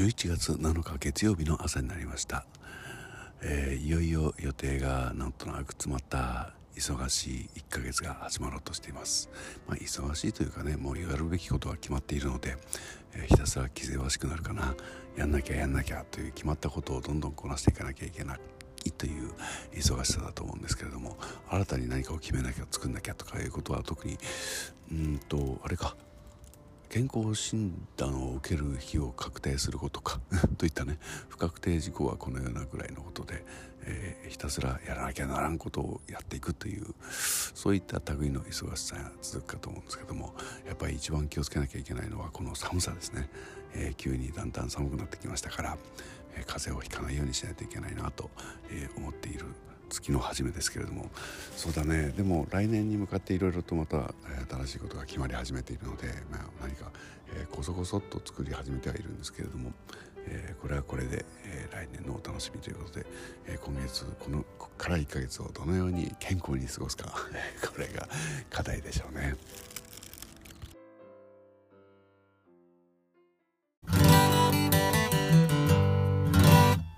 11月7日月曜日の朝になりました、えー、いよいよ予定がなんとなく詰まった忙しい1ヶ月が始まろうとしています、まあ、忙しいというかねもうやるべきことは決まっているので、えー、ひたすら気ぜわしくなるかな。やんなきゃやんなきゃという決まったことをどんどんこなしていかなきゃいけないという忙しさだと思うんですけれども新たに何かを決めなきゃ作んなきゃとかいうことは特にうんとあれか。健康診断を受ける日を確定することか といったね不確定事項はこのようなぐらいのことで、えー、ひたすらやらなきゃならんことをやっていくというそういった類の忙しさが続くかと思うんですけどもやっぱり一番気をつけなきゃいけないのはこの寒さですね、えー、急にだんだん寒くなってきましたから、えー、風邪をひかないようにしないといけないなと、え思っている月の初めですけれども。そうだね。でも来年に向かっていろいろとまた、新しいことが決まり始めているので、まあ、何か、え、こそこそっと作り始めてはいるんですけれども、えー、これはこれで、え来年のお楽しみということで、え今月このから1ヶ月をどのように健康に過ごすか。これが課題でしょうね。